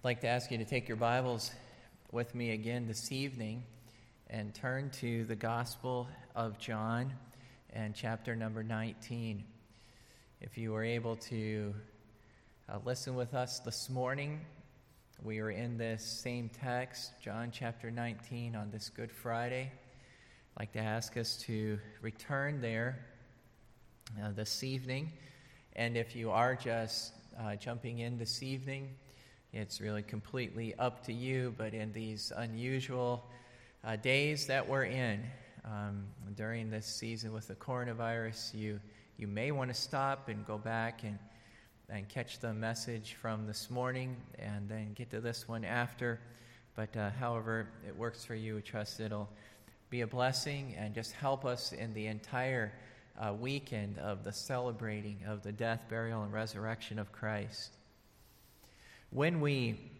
I'd like to ask you to take your Bibles with me again this evening and turn to the Gospel of John and chapter number 19. If you were able to uh, listen with us this morning, we were in this same text, John chapter 19, on this Good Friday. I'd like to ask us to return there uh, this evening. And if you are just uh, jumping in this evening, it's really completely up to you, but in these unusual uh, days that we're in um, during this season with the coronavirus, you, you may want to stop and go back and, and catch the message from this morning and then get to this one after. But uh, however it works for you, we trust it'll be a blessing and just help us in the entire uh, weekend of the celebrating of the death, burial, and resurrection of Christ. When we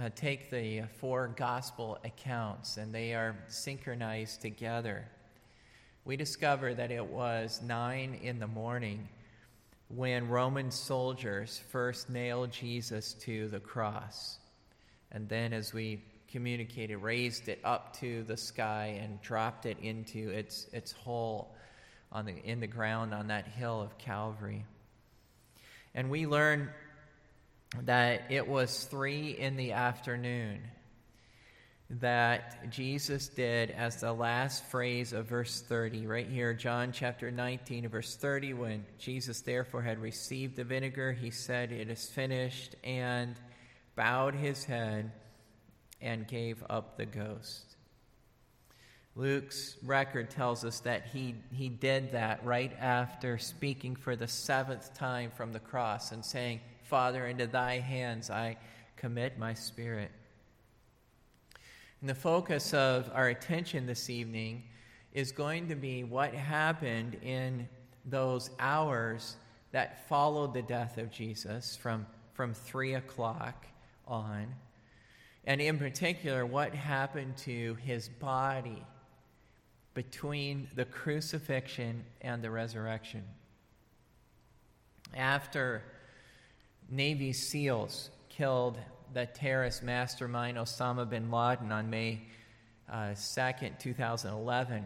uh, take the four gospel accounts and they are synchronized together, we discover that it was nine in the morning when Roman soldiers first nailed Jesus to the cross. And then, as we communicated, raised it up to the sky and dropped it into its, its hole on the, in the ground on that hill of Calvary. And we learn that it was three in the afternoon that Jesus did as the last phrase of verse 30, right here, John chapter 19, verse 30. When Jesus therefore had received the vinegar, he said, It is finished, and bowed his head and gave up the ghost. Luke's record tells us that he, he did that right after speaking for the seventh time from the cross and saying, Father, into thy hands I commit my spirit. And the focus of our attention this evening is going to be what happened in those hours that followed the death of Jesus from, from 3 o'clock on. And in particular, what happened to his body between the crucifixion and the resurrection. After Navy SEALs killed the terrorist mastermind Osama bin Laden on May uh, 2nd, 2011.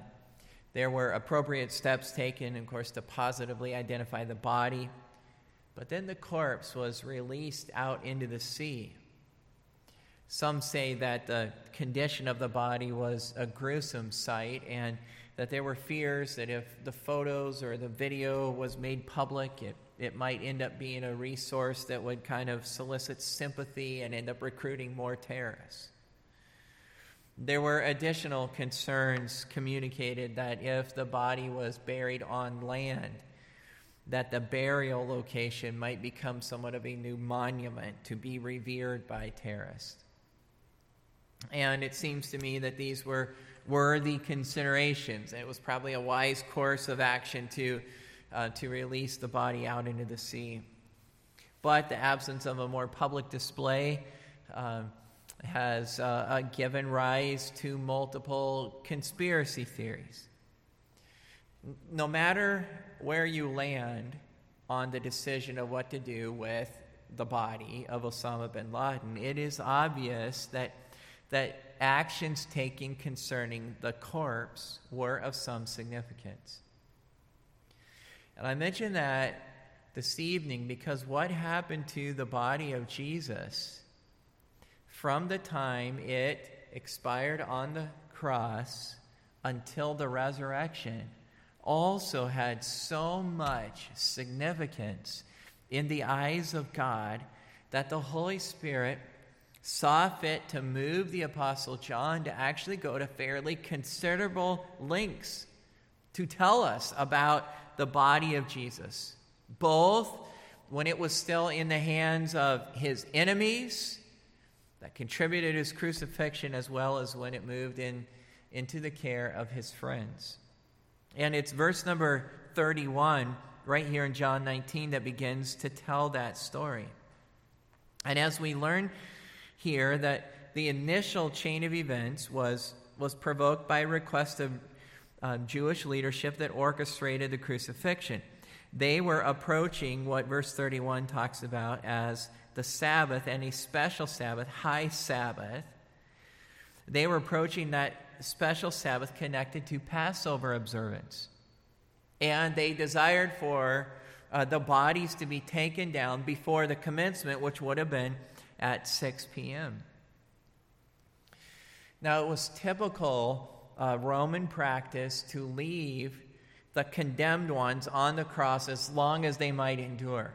There were appropriate steps taken, of course, to positively identify the body, but then the corpse was released out into the sea. Some say that the condition of the body was a gruesome sight and that there were fears that if the photos or the video was made public, it it might end up being a resource that would kind of solicit sympathy and end up recruiting more terrorists. There were additional concerns communicated that if the body was buried on land, that the burial location might become somewhat of a new monument to be revered by terrorists. And it seems to me that these were worthy considerations. It was probably a wise course of action to uh, to release the body out into the sea. But the absence of a more public display uh, has uh, uh, given rise to multiple conspiracy theories. No matter where you land on the decision of what to do with the body of Osama bin Laden, it is obvious that, that actions taken concerning the corpse were of some significance. And I mention that this evening because what happened to the body of Jesus from the time it expired on the cross until the resurrection also had so much significance in the eyes of God that the Holy Spirit saw fit to move the Apostle John to actually go to fairly considerable lengths to tell us about the body of Jesus, both when it was still in the hands of his enemies that contributed his crucifixion, as well as when it moved in, into the care of his friends. And it's verse number 31, right here in John 19, that begins to tell that story. And as we learn here that the initial chain of events was, was provoked by a request of uh, Jewish leadership that orchestrated the crucifixion. They were approaching what verse 31 talks about as the Sabbath and a special Sabbath, high Sabbath. They were approaching that special Sabbath connected to Passover observance. And they desired for uh, the bodies to be taken down before the commencement, which would have been at 6 p.m. Now, it was typical uh, Roman practice to leave the condemned ones on the cross as long as they might endure.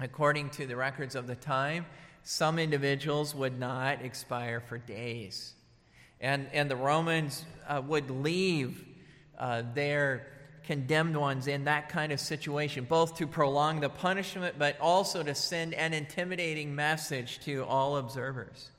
According to the records of the time, some individuals would not expire for days. And, and the Romans uh, would leave uh, their condemned ones in that kind of situation, both to prolong the punishment, but also to send an intimidating message to all observers.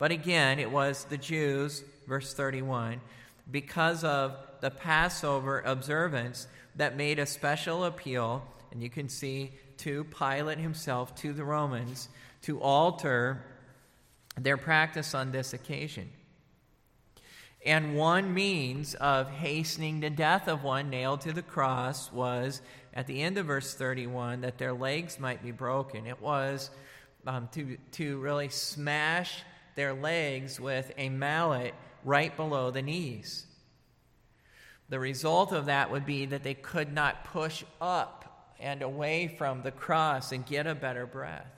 But again, it was the Jews, verse 31, because of the Passover observance that made a special appeal, and you can see to Pilate himself, to the Romans, to alter their practice on this occasion. And one means of hastening the death of one nailed to the cross was, at the end of verse 31, that their legs might be broken. It was um, to, to really smash their legs with a mallet right below the knees. The result of that would be that they could not push up and away from the cross and get a better breath.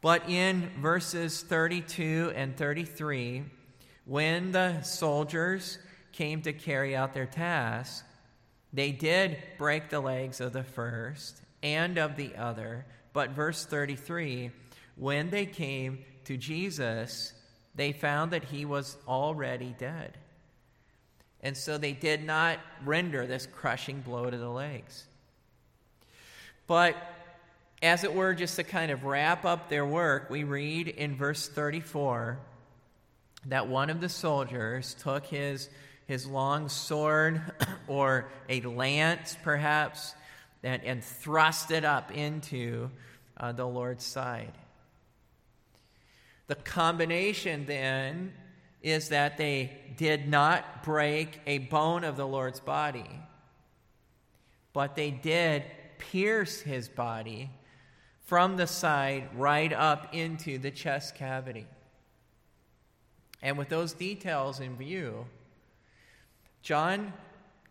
But in verses 32 and 33, when the soldiers came to carry out their task, they did break the legs of the first and of the other. But verse 33 when they came to Jesus, they found that he was already dead. And so they did not render this crushing blow to the legs. But as it were, just to kind of wrap up their work, we read in verse 34 that one of the soldiers took his, his long sword or a lance, perhaps, and, and thrust it up into uh, the Lord's side. The combination then is that they did not break a bone of the Lord's body, but they did pierce his body from the side right up into the chest cavity. And with those details in view, John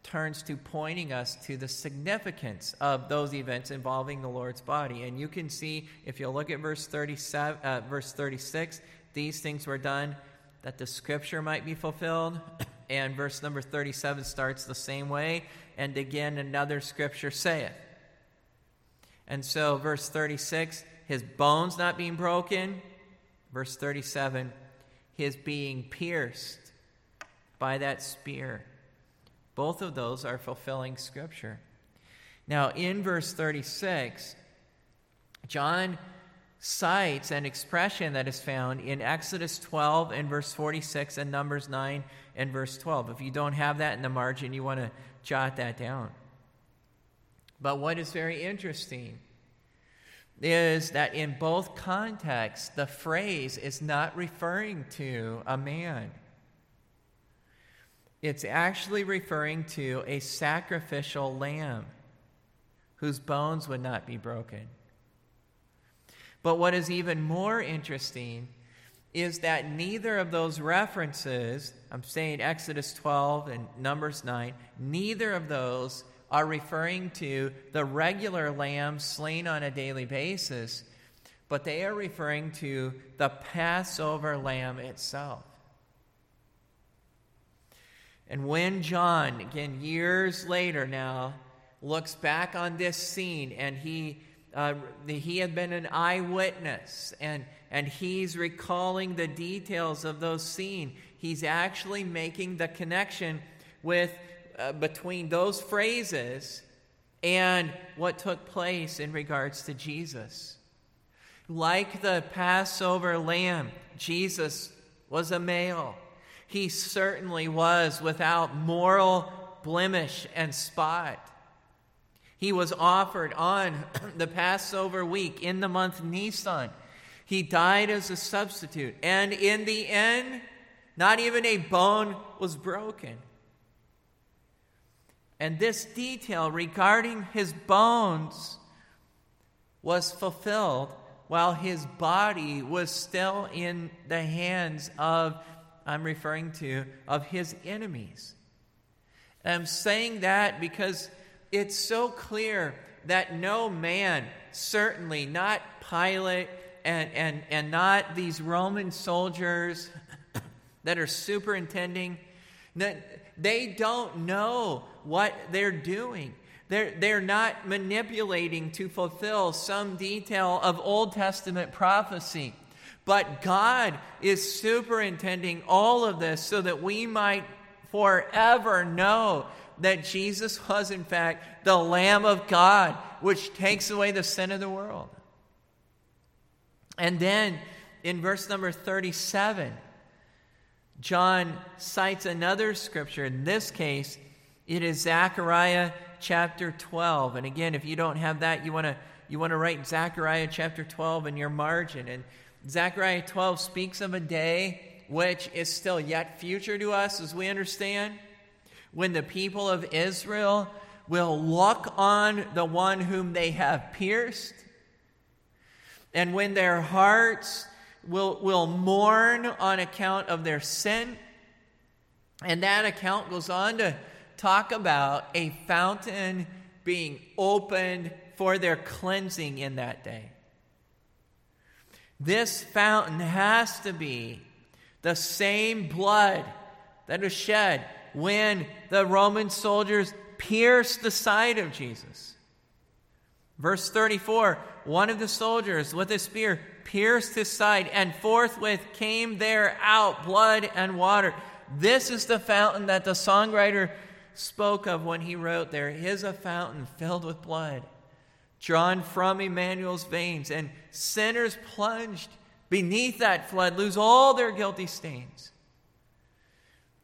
turns to pointing us to the significance of those events involving the Lord's body. And you can see, if you look at verse, 37, uh, verse 36, these things were done that the scripture might be fulfilled. And verse number 37 starts the same way. And again, another scripture saith. And so, verse 36, his bones not being broken. Verse 37, his being pierced by that spear. Both of those are fulfilling Scripture. Now, in verse 36, John cites an expression that is found in Exodus 12 and verse 46 and Numbers 9 and verse 12. If you don't have that in the margin, you want to jot that down. But what is very interesting is that in both contexts, the phrase is not referring to a man. It's actually referring to a sacrificial lamb whose bones would not be broken. But what is even more interesting is that neither of those references, I'm saying Exodus 12 and Numbers 9, neither of those are referring to the regular lamb slain on a daily basis, but they are referring to the Passover lamb itself. And when John, again, years later now, looks back on this scene and he, uh, he had been an eyewitness and, and he's recalling the details of those scenes, he's actually making the connection with uh, between those phrases and what took place in regards to Jesus. Like the Passover lamb, Jesus was a male. He certainly was without moral blemish and spot. He was offered on the Passover week in the month Nisan. He died as a substitute. And in the end, not even a bone was broken. And this detail regarding his bones was fulfilled while his body was still in the hands of, I'm referring to, of his enemies. And I'm saying that because it's so clear that no man, certainly not Pilate and, and, and not these Roman soldiers that are superintending, that they don't know what they're doing. They're, they're not manipulating to fulfill some detail of Old Testament prophecy. But God is superintending all of this so that we might forever know that Jesus was, in fact, the Lamb of God, which takes away the sin of the world. And then in verse number 37, John cites another scripture. In this case, it is Zechariah chapter 12. And again, if you don't have that, you want to you want to write Zechariah chapter 12 in your margin. And Zechariah 12 speaks of a day which is still yet future to us, as we understand, when the people of Israel will look on the one whom they have pierced, and when their hearts will, will mourn on account of their sin. And that account goes on to talk about a fountain being opened for their cleansing in that day. This fountain has to be the same blood that was shed when the Roman soldiers pierced the side of Jesus. Verse 34 one of the soldiers with a spear pierced his side, and forthwith came there out blood and water. This is the fountain that the songwriter spoke of when he wrote, There is a fountain filled with blood, drawn from Emmanuel's veins, and sinners plunged beneath that flood lose all their guilty stains.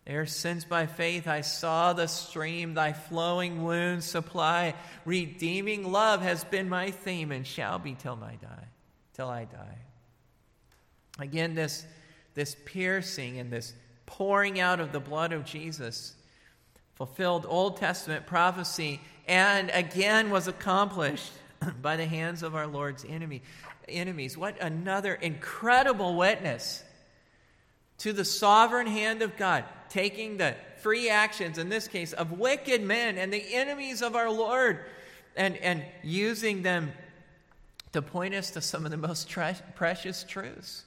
There, since by faith I saw the stream, thy flowing wounds supply. Redeeming love has been my theme and shall be till my die, till I die. Again, this, this piercing and this pouring out of the blood of Jesus fulfilled Old Testament prophecy and again was accomplished by the hands of our Lord's enemy, enemies. What another incredible witness to the sovereign hand of God, taking the free actions, in this case, of wicked men and the enemies of our Lord, and, and using them to point us to some of the most tre- precious truths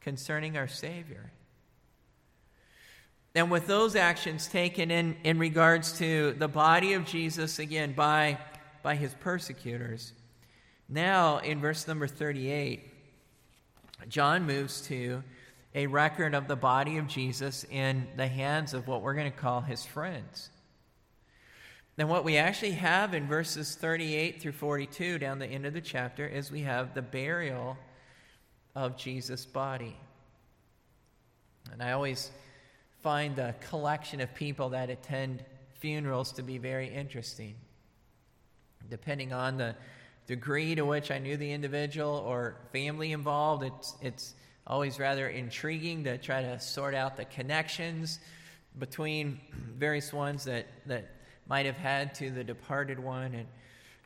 concerning our Savior. And with those actions taken in, in regards to the body of Jesus, again, by, by his persecutors, now in verse number 38, John moves to a record of the body of Jesus in the hands of what we're going to call his friends. Then, what we actually have in verses 38 through 42 down the end of the chapter is we have the burial of Jesus' body. And I always find the collection of people that attend funerals to be very interesting. Depending on the degree to which I knew the individual or family involved, it's, it's always rather intriguing to try to sort out the connections between various ones that, that might have had to the departed one. And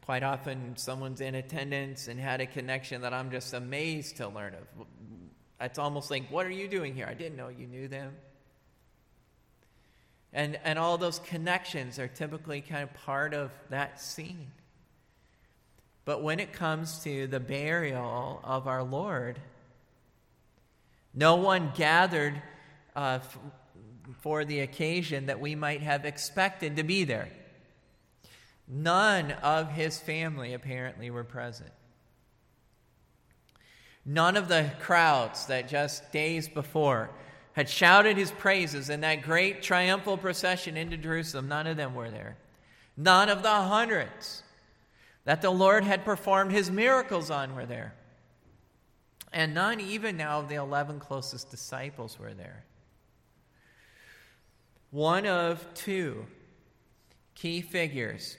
quite often, someone's in attendance and had a connection that I'm just amazed to learn of. It's almost like, What are you doing here? I didn't know you knew them. And, and all those connections are typically kind of part of that scene. But when it comes to the burial of our Lord, no one gathered uh, f- for the occasion that we might have expected to be there. None of his family apparently were present. None of the crowds that just days before had shouted his praises in that great triumphal procession into Jerusalem, none of them were there. None of the hundreds that the Lord had performed his miracles on were there. And none even now of the 11 closest disciples were there. One of two key figures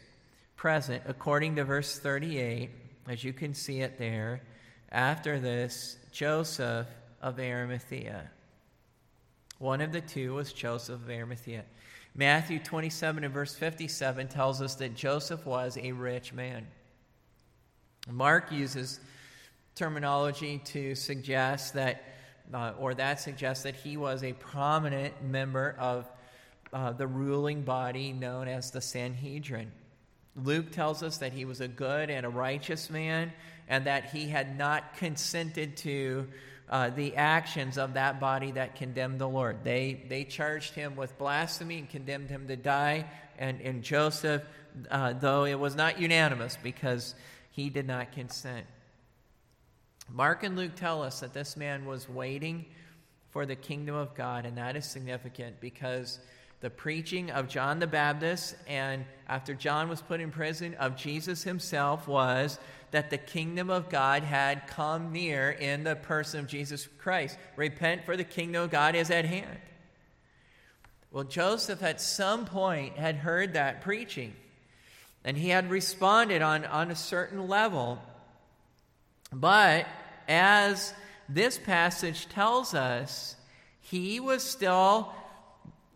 present, according to verse 38, as you can see it there. After this, Joseph of Arimathea. One of the two was Joseph of Arimathea. Matthew 27 and verse 57 tells us that Joseph was a rich man. Mark uses terminology to suggest that, uh, or that suggests that he was a prominent member of uh, the ruling body known as the Sanhedrin. Luke tells us that he was a good and a righteous man and that he had not consented to uh, the actions of that body that condemned the Lord. They, they charged him with blasphemy and condemned him to die. And, and Joseph, uh, though it was not unanimous because he did not consent. Mark and Luke tell us that this man was waiting for the kingdom of God, and that is significant because the preaching of John the Baptist and after John was put in prison of Jesus himself was that the kingdom of God had come near in the person of Jesus Christ. Repent, for the kingdom of God is at hand. Well, Joseph at some point had heard that preaching, and he had responded on, on a certain level. But as this passage tells us, he was still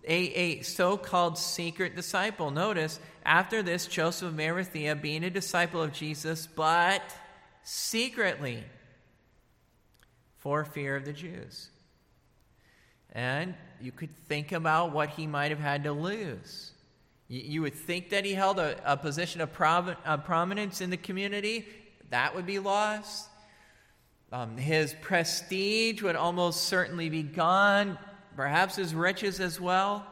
a, a so called secret disciple. Notice, after this, Joseph of Arimathea, being a disciple of Jesus, but secretly for fear of the Jews. And you could think about what he might have had to lose. You, would think that he held a, a position of, of, prominence in the community, that would be lost. Um, his prestige would almost certainly be gone perhaps his riches as well.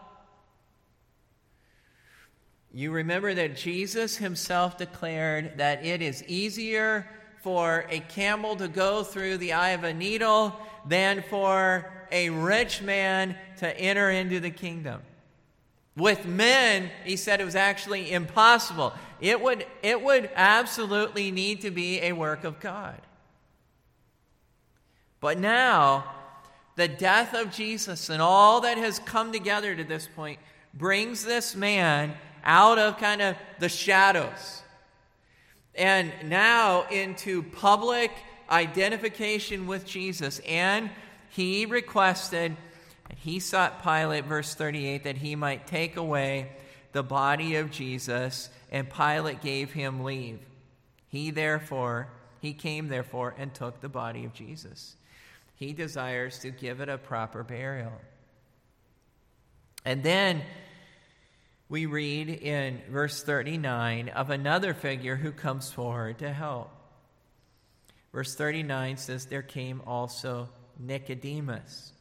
You remember that Jesus himself declared that it is easier for a camel to go through the eye of a needle than for a rich man to enter into the kingdom. With men, he said it was actually impossible. It would, it would absolutely need to be a work of God. But now, the death of Jesus and all that has come together to this point brings this man out of kind of the shadows and now into public identification with Jesus. And he requested, and he sought Pilate, verse 38, that he might take away the body of Jesus, and Pilate gave him leave. He therefore, he came therefore and took the body of Jesus he desires to give it a proper burial. And then we read in verse 39 of another figure who comes forward to help. Verse 39 says, There came also Nicodemus.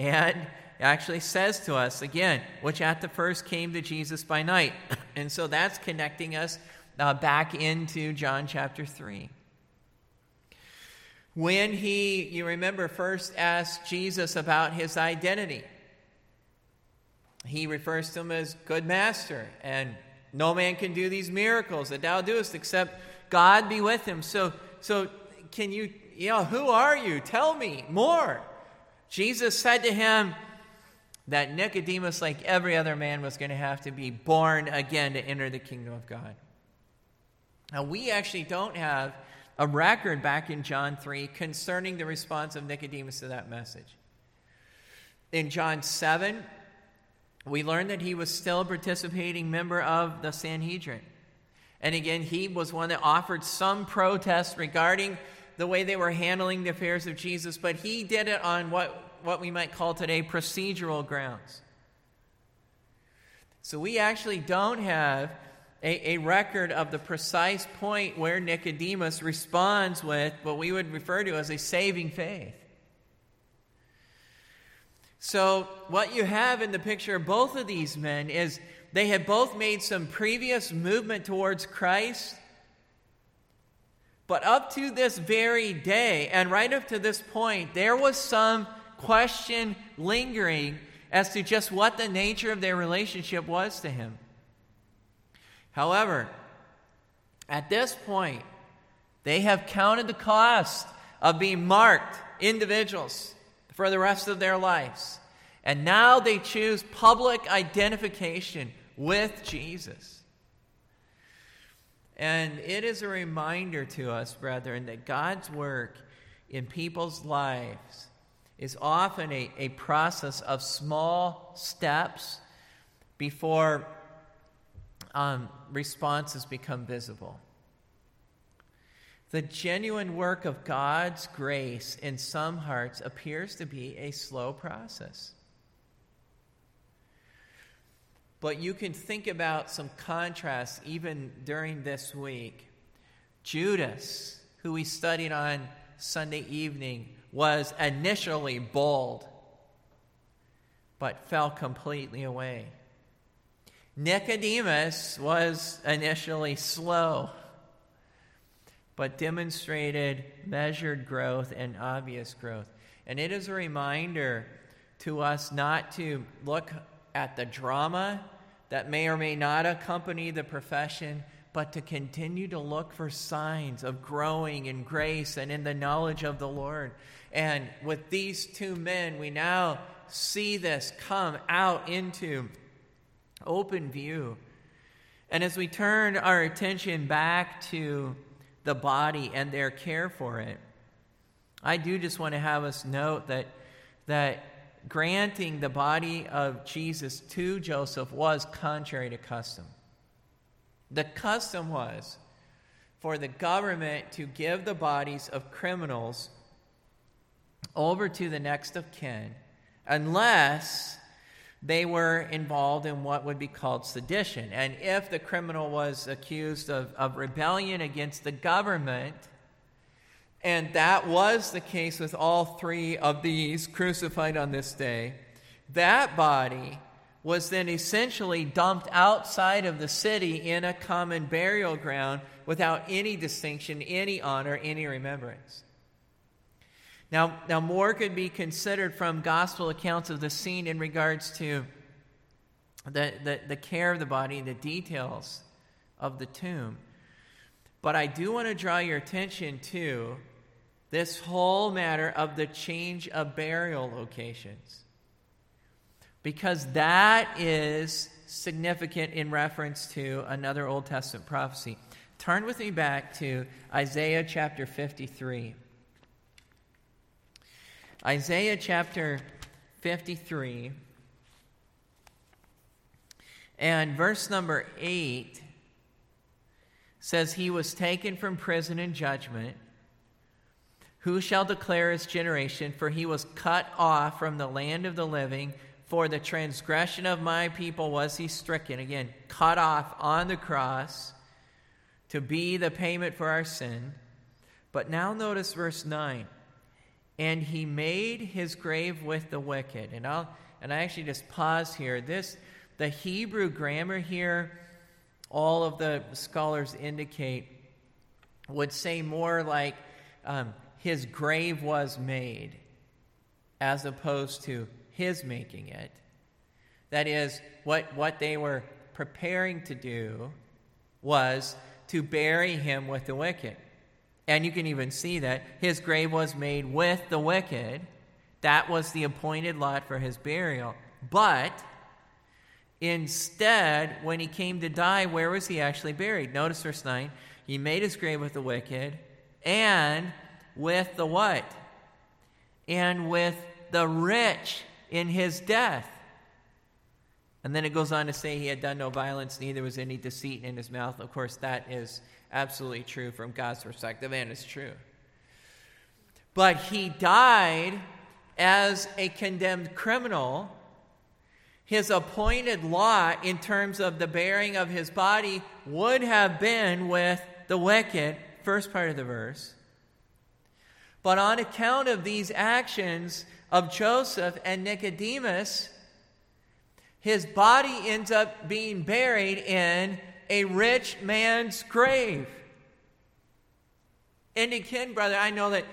And actually says to us again, which at the first came to Jesus by night. And so that's connecting us uh, back into John chapter 3. When he, you remember, first asked Jesus about his identity, he refers to him as good master, and no man can do these miracles that thou doest except God be with him. So, so can you, you know, who are you? Tell me more. Jesus said to him that Nicodemus, like every other man, was going to have to be born again to enter the kingdom of God. Now, we actually don't have a record back in John 3 concerning the response of Nicodemus to that message. In John 7, we learn that he was still a participating member of the Sanhedrin. And again, he was one that offered some protest regarding the way they were handling the affairs of Jesus, but he did it on what, what we might call today procedural grounds. So we actually don't have a, a record of the precise point where Nicodemus responds with what we would refer to as a saving faith. So, what you have in the picture of both of these men is they had both made some previous movement towards Christ. But up to this very day, and right up to this point, there was some question lingering as to just what the nature of their relationship was to him. However, at this point, they have counted the cost of being marked individuals for the rest of their lives. And now they choose public identification with Jesus. And it is a reminder to us, brethren, that God's work in people's lives is often a, a process of small steps before um, responses become visible. The genuine work of God's grace in some hearts appears to be a slow process. But you can think about some contrasts even during this week. Judas, who we studied on Sunday evening, was initially bold, but fell completely away. Nicodemus was initially slow, but demonstrated measured growth and obvious growth. And it is a reminder to us not to look at the drama that may or may not accompany the profession, but to continue to look for signs of growing in grace and in the knowledge of the Lord. And with these two men, we now see this come out into open view. And as we turn our attention back to the body and their care for it, I do just want to have us note that, that granting the body of Jesus to Joseph was contrary to custom. The custom was for the government to give the bodies of criminals over to the next of kin unless they were involved in what would be called sedition. And if the criminal was accused of, of rebellion against the government, and that was the case with all three of these crucified on this day, that body was then essentially dumped outside of the city in a common burial ground without any distinction, any honor, any remembrance. Now, now more could be considered from gospel accounts of the scene in regards to the, the, the care of the body, the details of the tomb. But I do want to draw your attention to this whole matter of the change of burial locations. Because that is significant in reference to another Old Testament prophecy. Turn with me back to Isaiah chapter 53. Isaiah chapter 53 and verse number 8 says, He was taken from prison in judgment. Who shall declare his generation? For he was cut off from the land of the living. For the transgression of my people was he stricken. Again, cut off on the cross to be the payment for our sin. But now notice verse 9 and he made his grave with the wicked. And I'll and I actually just pause here. This the Hebrew grammar here, all of the scholars indicate, would say more like um, his grave was made, as opposed to his making it. That is, what, what they were preparing to do was to bury him with the wicked. And you can even see that his grave was made with the wicked. That was the appointed lot for his burial. But instead, when he came to die, where was he actually buried? Notice verse 9. He made his grave with the wicked and with the what? And with the rich in his death. And then it goes on to say he had done no violence, neither was any deceit in his mouth. Of course, that is absolutely true from God's perspective, and it's true. But he died as a condemned criminal. His appointed lot, in terms of the bearing of his body, would have been with the wicked, first part of the verse. But on account of these actions of Joseph and Nicodemus, his body ends up being buried in a rich man's grave. And again, brother, I know that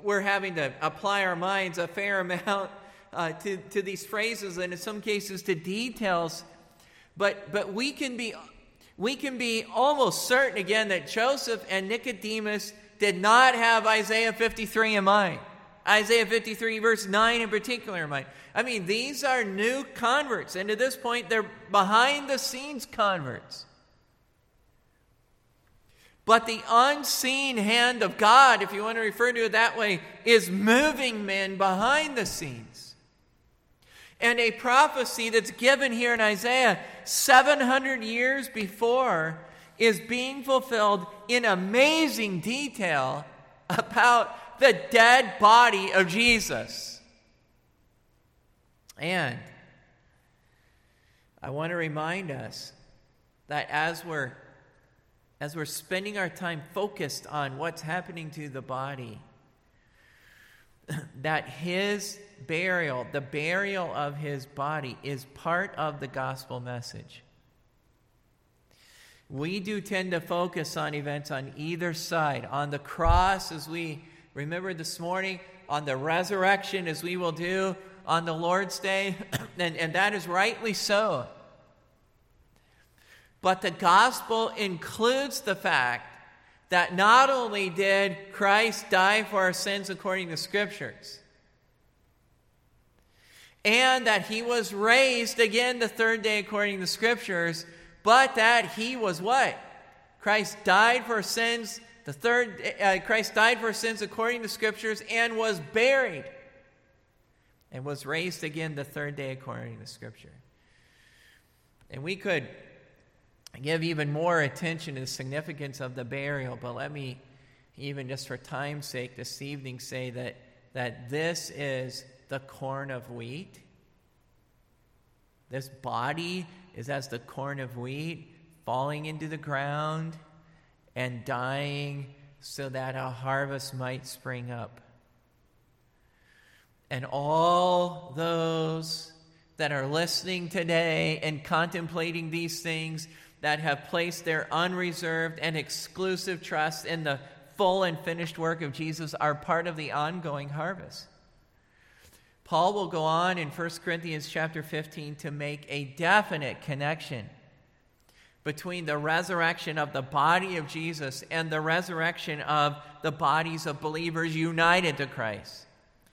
we're having to apply our minds a fair amount uh, to, to these phrases and in some cases to details. But, but we, can be, we can be almost certain again that Joseph and Nicodemus did not have Isaiah 53 in mind. Isaiah 53, verse 9 in particular in mind. I mean, these are new converts, and at this point, they're behind the scenes converts. But the unseen hand of God, if you want to refer to it that way, is moving men behind the scenes. And a prophecy that's given here in Isaiah 700 years before is being fulfilled in amazing detail about the dead body of Jesus. And I want to remind us that as we're as we're spending our time focused on what's happening to the body, that his burial, the burial of his body, is part of the gospel message. We do tend to focus on events on either side. On the cross, as we remember this morning, on the resurrection, as we will do on the Lord's Day, and, and that is rightly so. But the gospel includes the fact that not only did Christ die for our sins according to scriptures, and that he was raised again the third day according to scriptures, but that he was what? Christ died for sins, the third, uh, Christ died for sins according to scriptures and was buried and was raised again the third day according to scripture. And we could give even more attention to the significance of the burial, but let me, even just for time's sake, this evening say that, that this is the corn of wheat. This body is as the corn of wheat falling into the ground and dying so that a harvest might spring up. And all those that are listening today and contemplating these things that have placed their unreserved and exclusive trust in the full and finished work of Jesus are part of the ongoing harvest. Paul will go on in 1 Corinthians chapter 15 to make a definite connection between the resurrection of the body of Jesus and the resurrection of the bodies of believers united to Christ.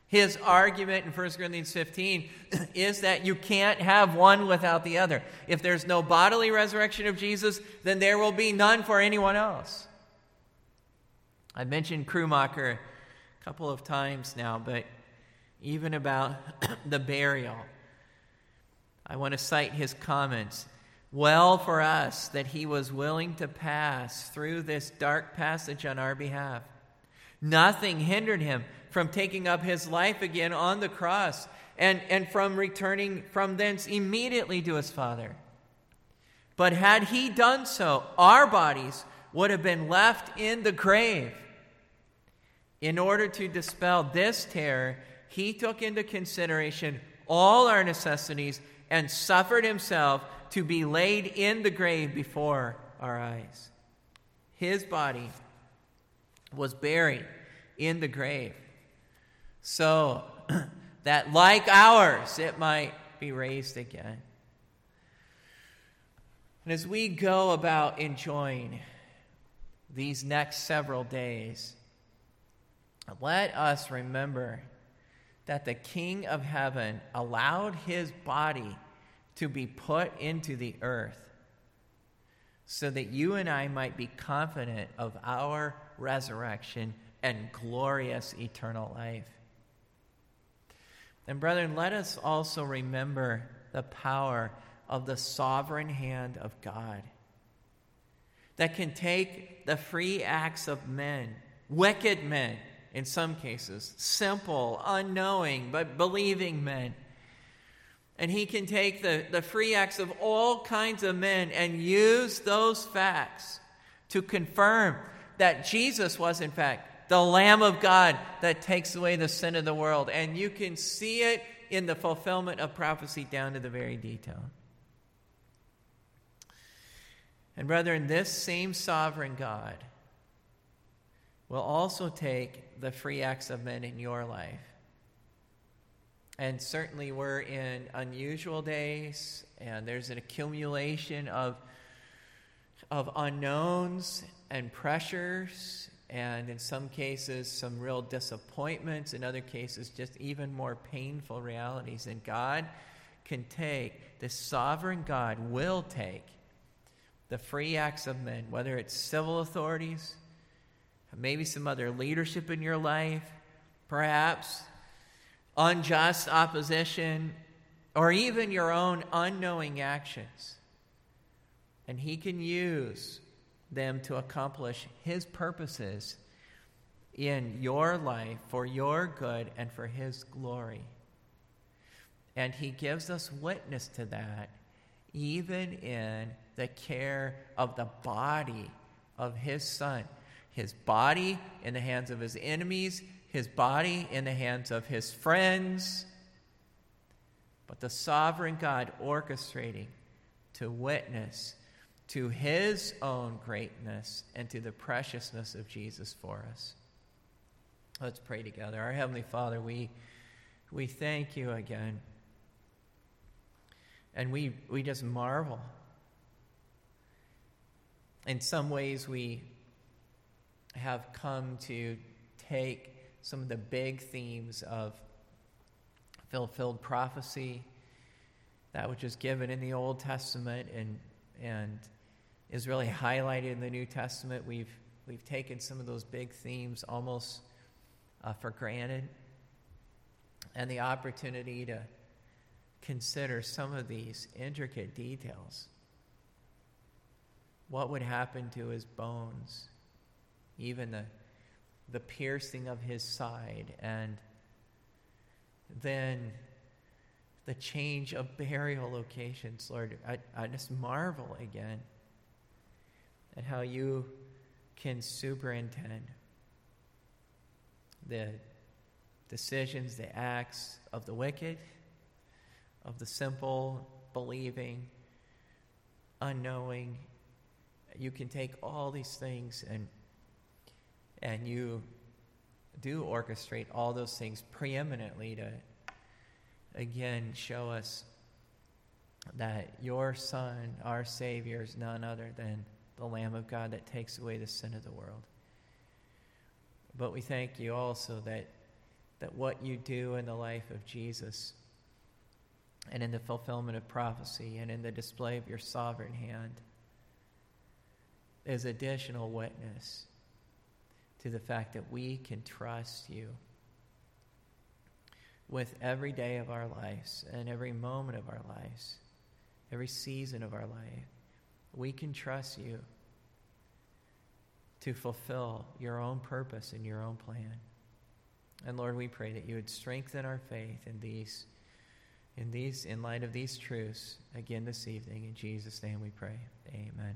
His argument in 1 Corinthians 15 is that you can't have one without the other. If there's no bodily resurrection of Jesus, then there will be none for anyone else. I've mentioned Krummacher a couple of times now, but even about the burial, I want to cite his comments. Well for us that he was willing to pass through this dark passage on our behalf. Nothing hindered him from taking up his life again on the cross and, and from returning from thence immediately to his Father. But had he done so, our bodies would have been left in the grave. In order to dispel this terror, he took into consideration all our necessities and suffered himself to be laid in the grave before our eyes. His body was buried in the grave so that, like ours, it might be raised again. And as we go about enjoying these next several days, let us remember that the King of heaven allowed his body to be put into the earth so that you and I might be confident of our resurrection and glorious eternal life. And, brethren, let us also remember the power of the sovereign hand of God that can take the free acts of men, wicked men in some cases, simple, unknowing, but believing men. And he can take the, the free acts of all kinds of men and use those facts to confirm that Jesus was, in fact, the Lamb of God that takes away the sin of the world. And you can see it in the fulfillment of prophecy down to the very detail. And, brethren, this same sovereign God will also take the free acts of men in your life. And certainly, we're in unusual days, and there's an accumulation of, of unknowns and pressures and in some cases, some real disappointments, in other cases, just even more painful realities. And God can take, the sovereign God will take the free acts of men, whether it's civil authorities, maybe some other leadership in your life, perhaps unjust opposition, or even your own unknowing actions. And He can use them to accomplish His purposes in your life for your good and for His glory. And He gives us witness to that even in the care of the body of His Son. His body in the hands of His enemies, His body in the hands of His friends. But the sovereign God orchestrating to witness to his own greatness and to the preciousness of Jesus for us. Let's pray together. Our Heavenly Father, we, we thank you again. And we, we just marvel. In some ways, we have come to take some of the big themes of fulfilled prophecy, that which is given in the Old Testament and, and is really highlighted in the New Testament. We've, we've taken some of those big themes almost uh, for granted. And the opportunity to consider some of these intricate details. What would happen to his bones, even the, the piercing of his side, and then the change of burial locations, Lord. I, I just marvel again at how you can superintend the decisions, the acts of the wicked, of the simple, believing, unknowing. You can take all these things and and you do orchestrate all those things preeminently to again show us that your son, our savior is none other than the Lamb of God that takes away the sin of the world. But we thank you also that, that what you do in the life of Jesus and in the fulfillment of prophecy and in the display of your sovereign hand is additional witness to the fact that we can trust you with every day of our lives and every moment of our lives, every season of our life. We can trust you to fulfill your own purpose and your own plan. And Lord, we pray that you would strengthen our faith in these, in these, in light of these truths again this evening. In Jesus' name we pray. Amen.